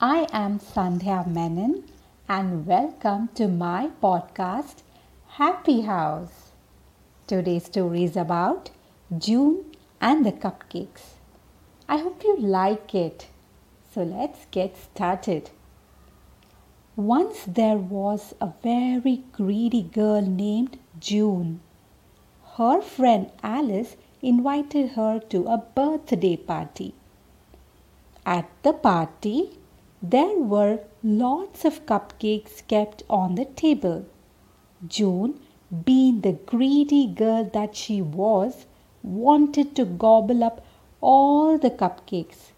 I am Sandhya Menon and welcome to my podcast Happy House. Today's story is about June and the cupcakes. I hope you like it. So let's get started. Once there was a very greedy girl named June. Her friend Alice invited her to a birthday party. At the party, there were lots of cupcakes kept on the table. June, being the greedy girl that she was, wanted to gobble up all the cupcakes.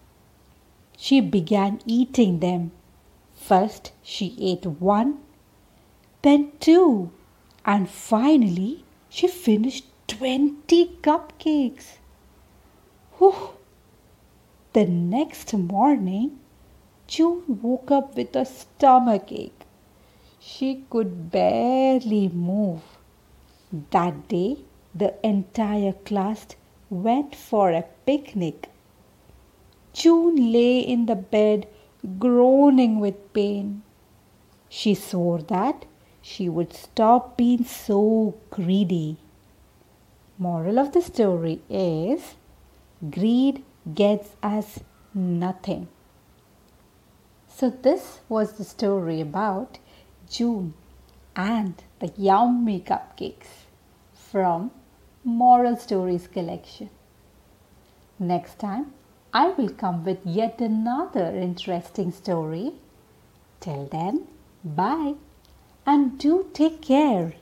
She began eating them. First, she ate one, then two, and finally, she finished 20 cupcakes. Whew. The next morning, June woke up with a stomach ache. She could barely move. That day, the entire class went for a picnic. June lay in the bed groaning with pain. She swore that she would stop being so greedy. Moral of the story is greed gets us nothing. So, this was the story about June and the yummy cupcakes from Moral Stories collection. Next time, I will come with yet another interesting story. Till then, bye and do take care.